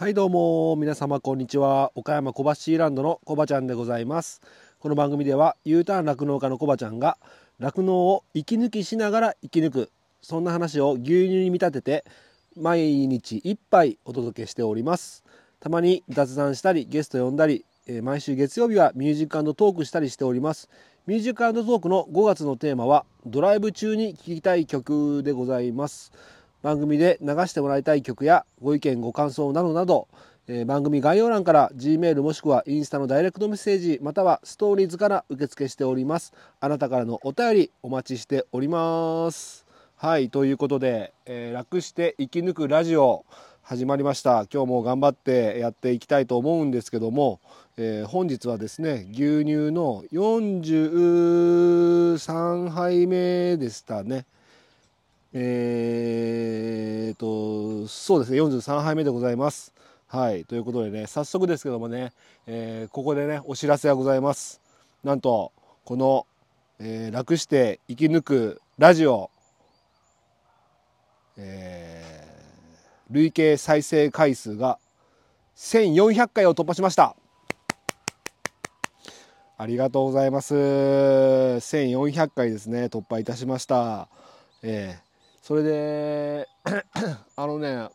はいどうも皆様こんにちは。岡山小橋ランドのコバちゃんでございます。この番組では U ターン酪農家のコバちゃんが酪農を息抜きしながら生き抜くそんな話を牛乳に見立てて毎日一杯お届けしております。たまに雑談したりゲスト呼んだり毎週月曜日はミュージックトークしたりしております。ミュージックトークの5月のテーマはドライブ中に聴きたい曲でございます。番組で流してもらいたい曲やご意見ご感想などなど、えー、番組概要欄から G メールもしくはインスタのダイレクトメッセージまたはストーリーズから受付しております。あなたからのお便りお待ちしております。はいということで、えー、楽して生き抜くラジオ始まりました。今日も頑張ってやっていきたいと思うんですけども、えー、本日はですね牛乳の43杯目でしたね。えーと、そうですね、43杯目でございます。はい、ということでね、早速ですけどもね、えー、ここでね、お知らせがございます。なんと、この、えー、楽して生き抜くラジオ、えー、累計再生回数が1400回を突破しました。ありがとうございます。1400回ですね、突破いたしました。えーそれで あのね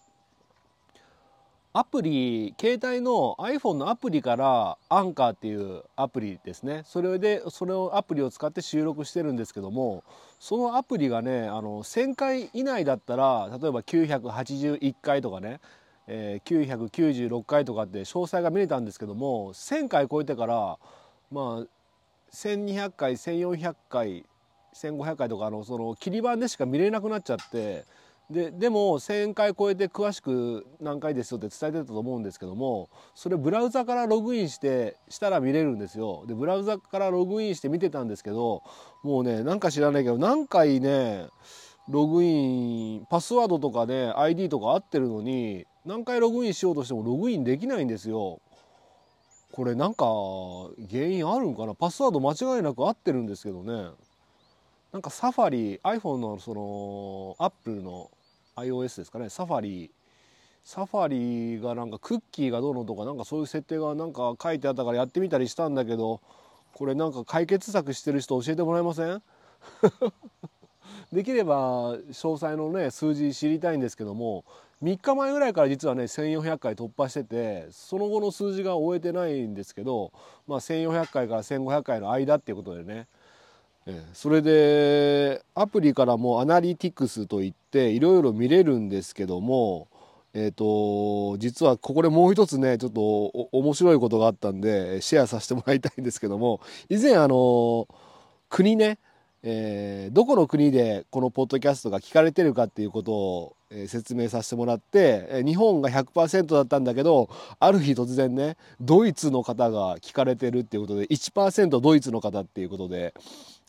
アプリ携帯の iPhone のアプリからアンカーっていうアプリですね。それでそれをアプリを使って収録してるんですけどもそのアプリがねあの1000回以内だったら例えば981回とかね、えー、996回とかって詳細が見れたんですけども1000回超えてからまあ1200回1400回1500回とかのその切り板でしか見れなくなっちゃってででも1,000回超えて詳しく何回ですよって伝えてたと思うんですけどもそれブラウザからログインしてしたら見れるんですよ。でブラウザからログインして見てたんですけどもうねなんか知らないけど何回ねログインパスワードとかね ID とか合ってるのに何回ログインしようとしてもログインできないんですよ。これなんか原因あるんかな？パスワード間違いなく合ってるんですけどねなんかサファリ iPhone のそのアップルの iOS ですかね。サファリサファリがなんかクッキーがどうのとかなんかそういう設定がなんか書いてあったからやってみたりしたんだけどこれなんか解決策してる人教えてもらえません？できれば詳細のね数字知りたいんですけども3日前ぐらいから実はね1400回突破しててその後の数字が終えてないんですけど、まあ、1400回から1500回の間っていうことでねそれでアプリからもアナリティクスといっていろいろ見れるんですけどもえーと、実はここでもう一つねちょっと面白いことがあったんでシェアさせてもらいたいんですけども以前あの国ね、えー、どこの国でこのポッドキャストが聞かれてるかっていうことを、説明させてもらって日本が100%だったんだけどある日突然ねドイツの方が聞かれてるっていうことで1%ドイツの方っていうことで。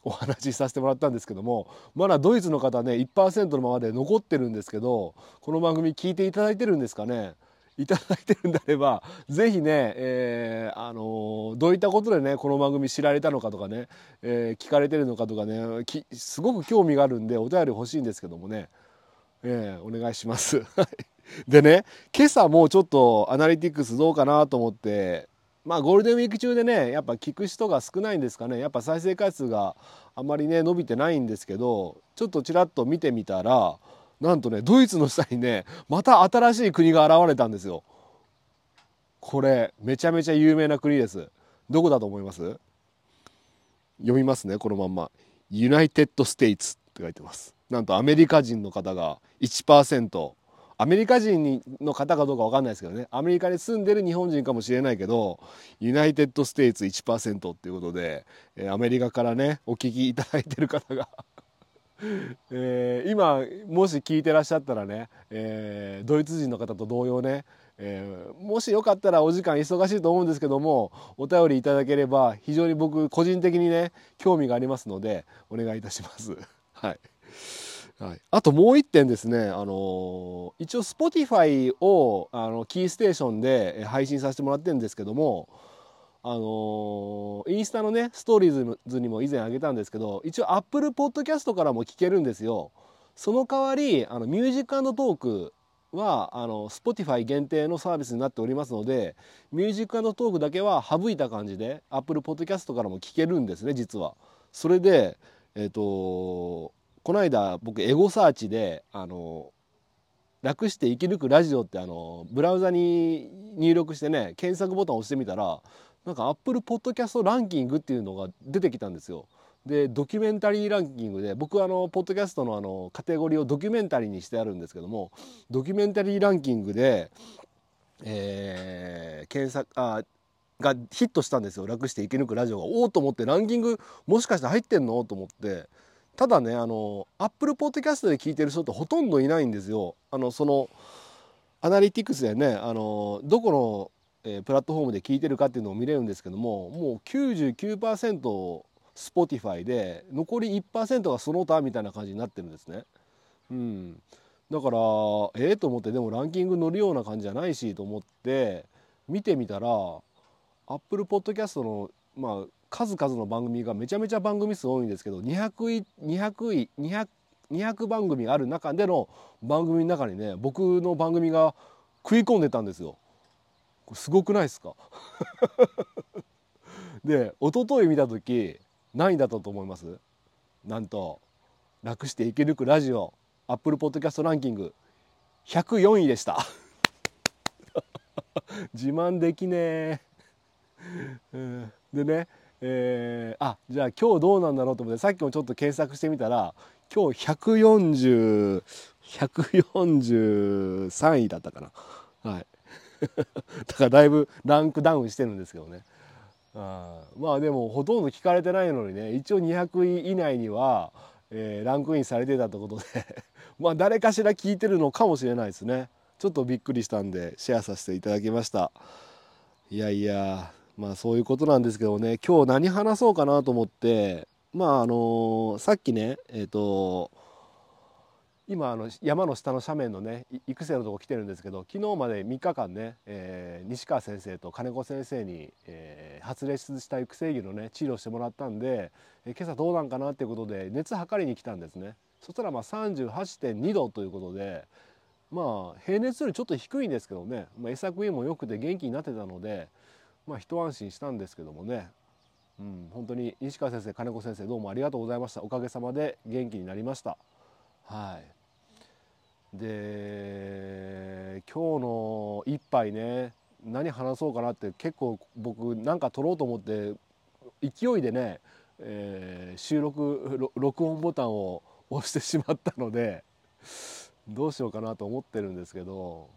お話しさせてもらったんですけどもまだドイツの方ね1%のままで残ってるんですけどこの番組聞いていただいてるんですかね？いただいてるんであれば是非ね、えー、あのどういったことでねこの番組知られたのかとかね、えー、聞かれてるのかとかねすごく興味があるんでお便り欲しいんですけどもね、えー、お願いします。でね今朝もうちょっとアナリティクスどうかなと思ってまあゴールデンウィーク中でねやっぱ聞く人が少ないんですかねやっぱ再生回数があまりね伸びてないんですけどちょっとちらっと見てみたらなんとねドイツの下にねまた新しい国が現れたんですよ。これめちゃめちゃ有名な国です。どこだと思います？読みますねこのまんま。 United States って書いてます。なんとアメリカ人の方が1%。アメリカ人の方かどうか分かんないですけどね。アメリカに住んでる日本人かもしれないけど United States 1%っていうことで、えアメリカからねお聞きいただいてる方が。えー、今もし聞いてらっしゃったらね、えー、ドイツ人の方と同様ね、えー、もしよかったらお時間忙しいと思うんですけどもお便りいただければ非常に僕個人的にね興味がありますのでお願いいたします。はい。はい、あともう一点ですね、あの一応 Spotify をあのキーステーションで配信させてもらってるんですけども、あのインスタのねストーリーズにも以前あげたんですけど一応 Apple Podcast からも聞けるんですよ。その代わりあのミュージックトークはあの Spotify 限定のサービスになっておりますのでミュージックトークだけは省いた感じで Apple Podcast からも聞けるんですね実は。それでえっ、ー、とこの間僕エゴサーチであの楽して生き抜くラジオってあのブラウザに入力してね検索ボタンを押してみたらなんか Apple Podcast ランキングっていうのが出てきたんですよ。でドキュメンタリーランキングで僕あのポッドキャストのあのカテゴリーをドキュメンタリーにしてあるんですけどもドキュメンタリーランキングで、えー、検索あがヒットしたんですよ。楽して生き抜くラジオが。おおと思ってランキングもしかして入ってんの？と思って。ただねあのアップルポッドキャストで聞いてる人ってほとんどいないんですよ。あのそのアナリティクスでねあのどこの、えー、プラットフォームで聞いてるかっていうのを見れるんですけどももう99% Spotify で残り1%がその他みたいな感じになってるんですね。うん、だからええー、と思ってでもランキング乗るような感じじゃないしと思って見てみたら Apple Podcast のまあ数々の番組がめちゃめちゃ番組数多いんですけど200位200位200 200番組ある中での番組の中にね僕の番組が食い込んでたんですよ。すごくないですか？で一昨日見た時何位だったと思います？なんと楽して生き抜くラジオアップルポッドキャストランキング104位でした。自慢できねえ、でねえー、あじゃあ今日どうなんだろうと思ってさっきもちょっと検索してみたら今日140 143位だったかな。はい。だからだいぶランクダウンしてるんですけどね。あまあでもほとんど聞かれてないのにね一応200位以内には、えー、ランクインされてたってことで まあ誰かしら聞いてるのかもしれないですね。ちょっとびっくりしたんでシェアさせていただきました。いやいやまあそういうことなんですけどね。今日何話そうかなと思って。まああのー、さっきねえっ、ー、と今あの山の下の斜面のね育成のとこ来てるんですけど昨日まで3日間ね、えー、西川先生と金子先生に、えー、発熱した育成牛のね治療してもらったんで、えー、今朝どうなんかなっていうことで熱測りに来たんですね。そしたらまあ38.2度ということでまあ平熱よりちょっと低いんですけどね、まあ、餌食いも良くて元気になってたのでまあ一安心したんですけどもね。うん、本当に西川先生金子先生どうもありがとうございました。おかげさまで元気になりました。はい。で今日の一杯ね何話そうかなって結構僕なんか撮ろうと思って勢いでね、えー、収録録音ボタンを押してしまったのでどうしようかなと思ってるんですけど、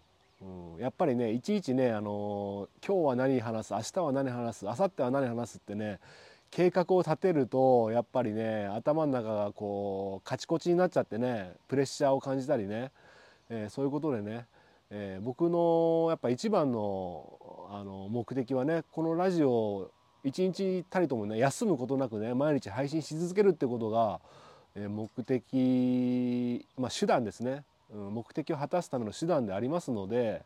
うん、やっぱりねいちいちね、あのー、今日は何話す明日は何話す明後日は何話すってね計画を立てるとやっぱりね頭の中がこうカチコチになっちゃってねプレッシャーを感じたりねえー、そういうことでね、えー、僕のやっぱ一番のあの目的はねこのラジオを一日たりともね休むことなくね毎日配信し続けるってことが、えー、目的、まあ、手段ですね、目的を果たすための手段でありますので、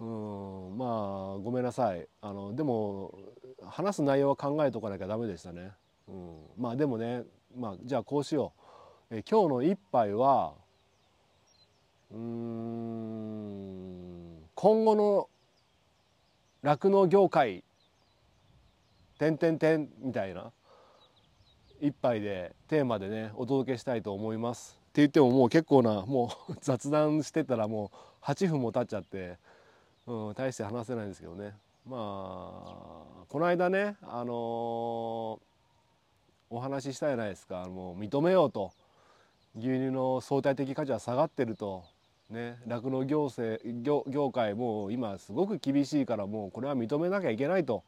うん、まあごめんなさいあのでも話す内容は考えとかなきゃダメでしたね。うん、まあでもね、まあ、じゃあこうしよう。え今日の一杯はうん今後の酪農業界点点点みたいな一杯でテーマでねお届けしたいと思います。って言ってももう結構なもう雑談してたらもう8分も経っちゃって、うん、大して話せないんですけどね。まあこの間ねあのー、お話ししたじゃないですか。もう認めようと。牛乳の相対的価値は下がってると。ね酪農行政業業界も今すごく厳しいからもうこれは認めなきゃいけないと。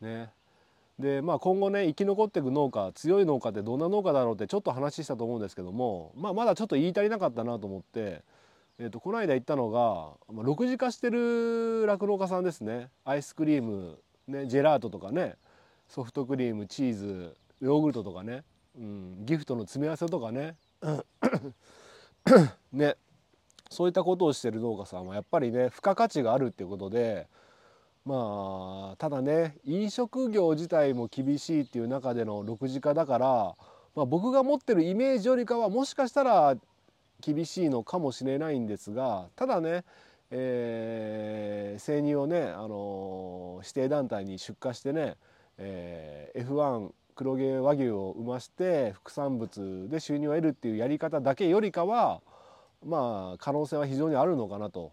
ね。でまあ、今後ね生き残っていく農家強い農家ってどんな農家だろうってちょっと話したと思うんですけども、まあ、まだちょっと言い足りなかったなと思って、えー、とこの間言ったのが、まあ、6次化してる酪農家さんですね。アイスクリーム、ね、ジェラートとかねソフトクリームチーズヨーグルトとかね、うん、ギフトの詰め合わせとかね ねそういったことをしてる農家さんはやっぱりね付加価値があるっていうことでまあただね飲食業自体も厳しいっていう中での6次化だから、まあ、僕が持ってるイメージよりかはもしかしたら厳しいのかもしれないんですがただね、えー、生乳をね、あの指定団体に出荷してね、えー、F1 黒毛和牛を産まして副産物で収入を得るっていうやり方だけよりかはまあ可能性は非常にあるのかなと。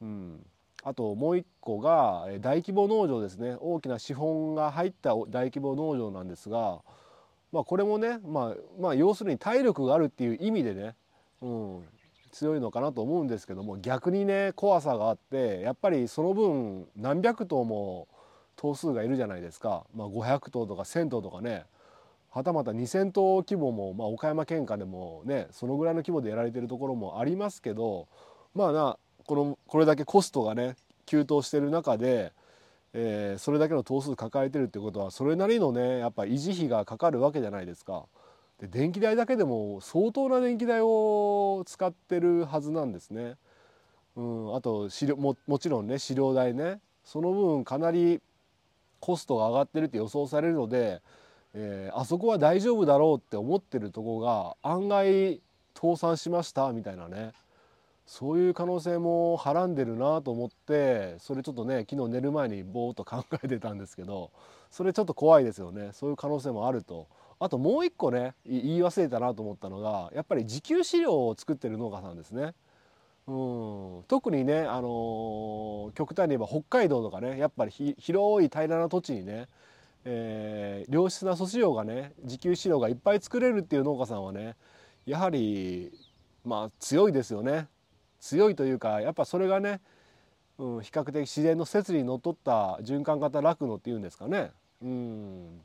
うんあともう一個が大規模農場ですね。大きな資本が入った大規模農場なんですが、まあ、これもね、まあ、まあ要するに体力があるっていう意味でね、うん、強いのかなと思うんですけども逆にね怖さがあってやっぱりその分何百頭も頭数がいるじゃないですか、まあ、500頭とか1,000頭とかねはたまた2,000頭規模も、まあ、岡山県下でもねそのぐらいの規模でやられてるところもありますけどまあなこのこれだけコストがね急騰してる中で、えー、それだけの頭数抱えてるってことはそれなりのねやっぱ維持費がかかるわけじゃないですか。で電気代だけでも相当な電気代を使ってるはずなんですね。うん、あと飼料ももちろんね飼料代ねその分かなりコストが上がってるって予想されるので、えー、あそこは大丈夫だろうって思ってるとこが案外倒産しましたみたいなねそういう可能性もはらんでるなと思ってそれちょっとね昨日寝る前にぼーっと考えてたんですけどそれちょっと怖いですよねそういう可能性もあると。あともう一個ね言い忘れたなと思ったのがやっぱり自給飼料を作ってる農家さんですね。うん、特にね、あのー、極端に言えば北海道とかねやっぱり広い平らな土地にね、えー、良質な素飼料がね自給飼料がいっぱい作れるっていう農家さんはねやはりまあ強いですよね強いというかやっぱそれがね、うん、比較的自然の摂理にのっとった循環型酪農っていうんですかね。うん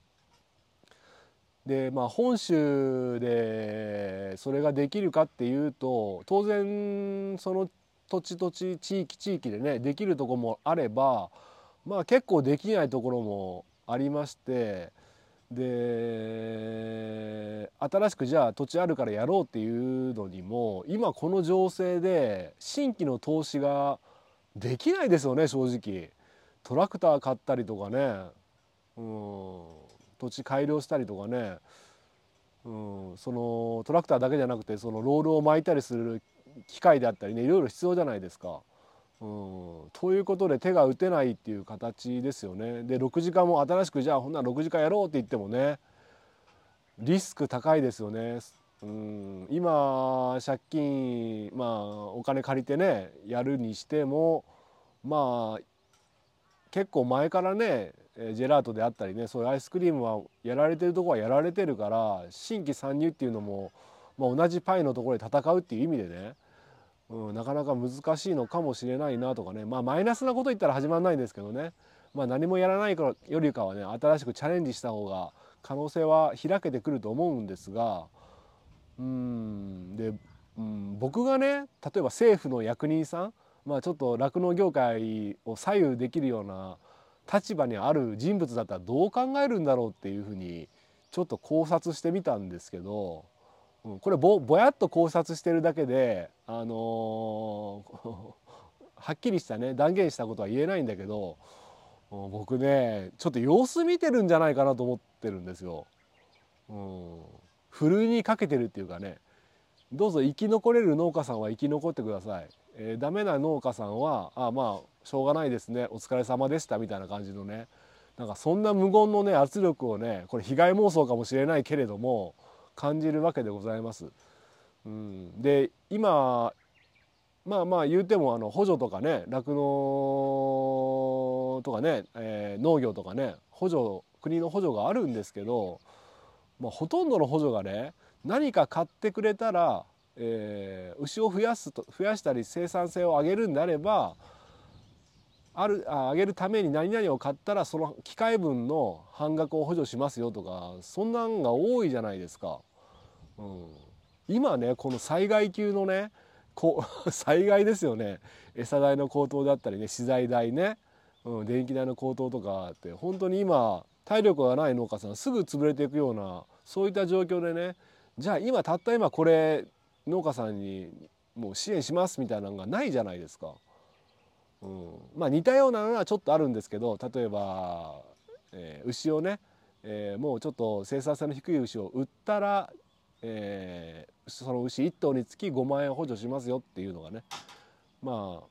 でまあ本州でそれができるかっていうと当然その土地土地地域地域でねできるとこもあればまあ結構できないところもありましてで新しくじゃあ土地あるからやろうっていうのにも今この情勢で新規の投資ができないですよね正直。トラクター買ったりとかねうん土地改良したりとかねうんそのトラクターだけじゃなくてそのロールを巻いたりする機械であったりねいろいろ必要じゃないですか。うん、ということで手が打てないっていう形ですよね。で6時間も新しくじゃあほんなら6時間やろうって言ってもねリスク高いですよね。うん、今借金まあお金借りてねやるにしてもまあ結構前からねジェラートであったりねそういうアイスクリームはやられてるとこはやられてるから新規参入っていうのも、まあ、同じパイのところで戦うっていう意味でねうん、なかなか難しいのかもしれないなとかね。まあマイナスなこと言ったら始まらないんですけどね、まあ、何もやらないよりかはね新しくチャレンジした方が可能性は開けてくると思うんですがうんで、うん、僕がね例えば政府の役人さん、まあ、ちょっと酪農業界を左右できるような立場にある人物だったらどう考えるんだろうっていうふうにちょっと考察してみたんですけど、これぼぼやっと考察してるだけで、あのー、はっきりしたね断言したことは言えないんだけど僕ねちょっと様子見てるんじゃないかなと思ってるんですよ。うん、ふるいにかけてるっていうかね。どうぞ生き残れる農家さんは生き残ってください。えー、ダメな農家さんはあまあしょうがないですね。お疲れ様でしたみたいな感じのね。なんかそんな無言のね圧力をねこれ被害妄想かもしれないけれども感じるわけでございます。うん、で今まあまあ言うてもあの補助とかね酪農とかね、えー、農業とかね補助国の補助があるんですけど、まあ、ほとんどの補助がね何か買ってくれたら、えー、牛を増やすと増やしたり生産性を上げるんであればあるあ上げるために何々を買ったらその機械分の半額を補助しますよとかそんなんが多いじゃないですか。うん、今ねこの災害級のねこ 災害ですよね。餌代の高騰だったりね資材代ね、うん、電気代の高騰とかって本当に今体力がない農家さんすぐ潰れていくようなそういった状況でねじゃあ今たった今これ農家さんにもう支援しますみたいなのがないじゃないですか。うん、まあ似たようなのはちょっとあるんですけど例えば、えー、牛をね、えー、もうちょっと生産性の低い牛を売ったらえー、その牛1頭につき5万円補助しますよっていうのがねま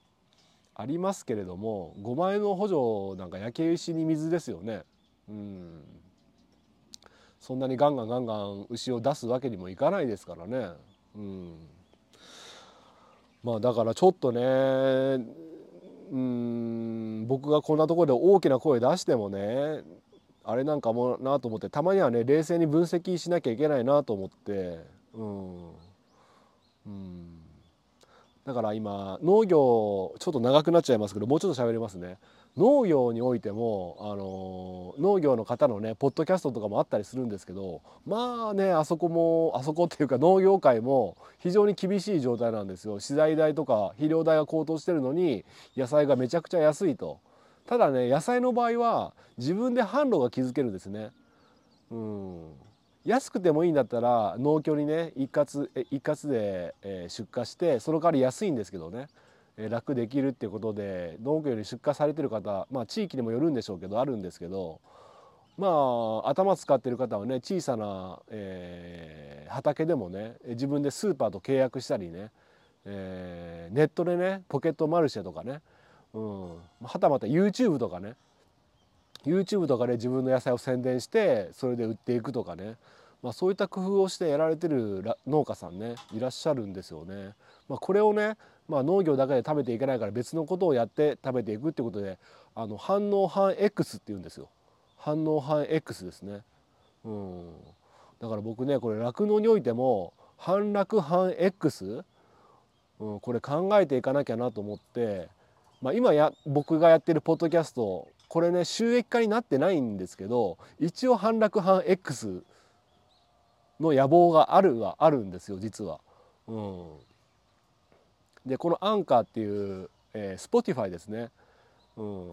あありますけれども5万円の補助なんか焼け石に水ですよね。うんそんなにガンガンガンガン牛を出すわけにもいかないですからね。うんまあだからちょっとねうん僕がこんなところで大きな声出してもねあれなんかもなと思ってたまにはね冷静に分析しなきゃいけないなと思ってうん、うん、だから今農業ちょっと長くなっちゃいますけどもうちょっと喋りますね。農業においてもあの農業の方のねポッドキャストとかもあったりするんですけどまあねあそこもあそこっていうか農業界も非常に厳しい状態なんですよ。資材代とか肥料代が高騰してるのに野菜がめちゃくちゃ安いと。ただね野菜の場合は自分で販路が築けるんですね。うん。安くてもいいんだったら農協にね一括一括で出荷してその代わり安いんですけどね。楽できるっていうことで農業に出荷されてる方まあ地域にもよるんでしょうけどあるんですけどまあ頭使ってる方はね小さな、えー、畑でもね自分でスーパーと契約したりね、えー、ネットでねポケットマルシェとかね、うん、はたまた YouTube とかね。YouTube とかで自分の野菜を宣伝してそれで売っていくとかね、まあ、そういった工夫をしてやられてる農家さんねいらっしゃるんですよね。まあ、これをねまあ、農業だけで食べていけないから別のことをやって食べていくってことであの反応反 X っていうんですよ。反応反 X ですね、うん、だから僕ねこれ酪農においても反酪反 X、うん、これ考えていかなきゃなと思って、まあ、今や僕がやってるポッドキャストこれね収益化になってないんですけど一応反酪反 X の野望があるはあるんですよ実は。うん。でこのアンカーっていう、えー、Spotify ですね、うん、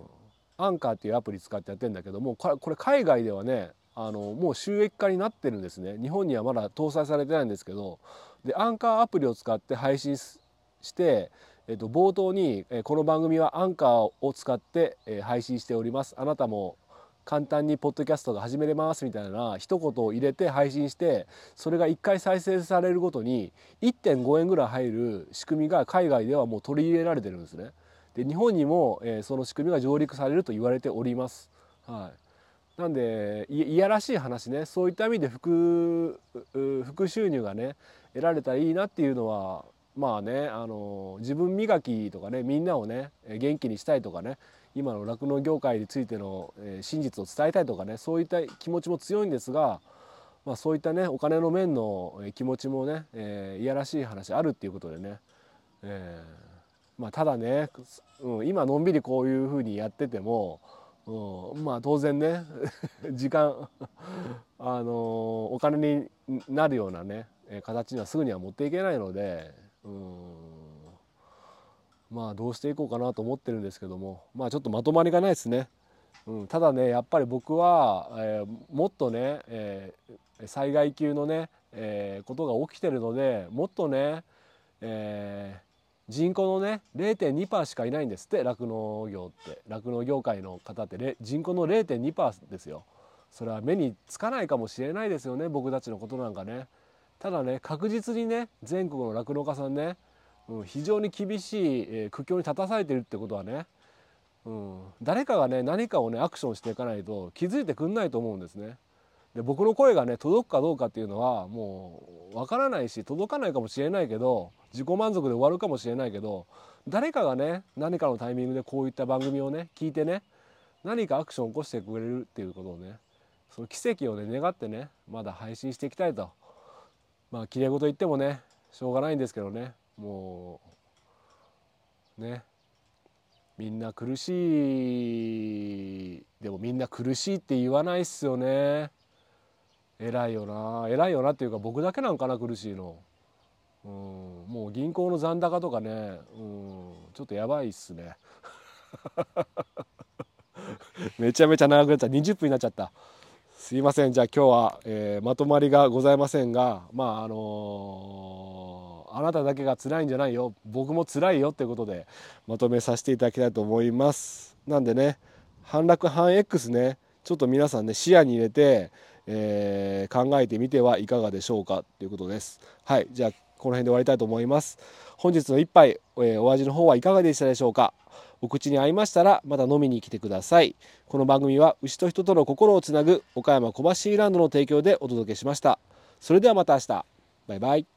アンカーっていうアプリ使ってやってるんだけどもこれ海外ではねあのもう収益化になってるんですね。日本にはまだ搭載されてないんですけど。でアンカーアプリを使って配信して、えっと、冒頭に、えこの番組はアンカーを使って、え配信しておりますあなたも簡単にポッドキャストが始めれますみたいな一言を入れて配信してそれが1回再生されるごとに1.5円ぐらい入る仕組みが海外ではもう取り入れられてるんですね。で日本にも、えー、その仕組みが上陸されると言われております。はい、なんでいやらしい話ねそういった意味で副副収入がね得られたらいいなっていうのはまあねあの自分磨きとかねみんなをね元気にしたいとかね今の酪農業界についての真実を伝えたいとかねそういった気持ちも強いんですが、まあ、そういったねお金の面の気持ちもね、えー、いやらしい話あるっていうことでね、えー、まあ、ただね、うん、今のんびりこういうふうにやってても、うん、まあ当然ね 時間あのお金になるようなね形にはすぐには持っていけないので。うんまあどうしていこうかなと思ってるんですけどもまあちょっとまとまりがないですね。うん、ただねやっぱり僕は、えー、もっとね、えー、災害級のね、えー、ことが起きてるのでもっとね、え人口のね0.2%しかいないんですって酪農業って酪農業界の方って人口の0.2%ですよ。それは目につかないかもしれないですよね僕たちのことなんかね。ただね確実にね全国の酪農家さんねうん、非常に厳しい、えー、苦境に立たされてるってことはね、うん、誰かがね何かをねアクションしていかないと気づいてくんないと思うんですね。で僕の声がね届くかどうかっていうのはもうわからないし届かないかもしれないけど自己満足で終わるかもしれないけど誰かがね何かのタイミングでこういった番組をね聞いてね何かアクションを起こしてくれるっていうことをねその奇跡をね願ってねまだ配信していきたいとまあきれい事言ってもねしょうがないんですけどね。もうね。みんな苦しい。でもみんな苦しいって言わないっすよね。偉いよな。偉いよなっていうか僕だけなんかな苦しいの。うん。もう銀行の残高とかね。うん。ちょっとやばいっすね。めちゃめちゃ長くなっちゃった20分になっちゃった。すいません。じゃあ今日は、えー、まとまりがございませんがまああのーあなただけが辛いんじゃないよ。僕も辛いよってことでまとめさせていただきたいと思います。なんでね反落反 X ねちょっと皆さんね視野に入れて、えー、考えてみてはいかがでしょうか。ということです。はい。じゃあこの辺で終わりたいと思います。本日の一杯、えー、お味の方はいかがでしたでしょうか。お口に合いましたらまた飲みに来てください。この番組は牛と人との心をつなぐ岡山小橋ランドの提供でお届けしました。それではまた明日。バイバイ。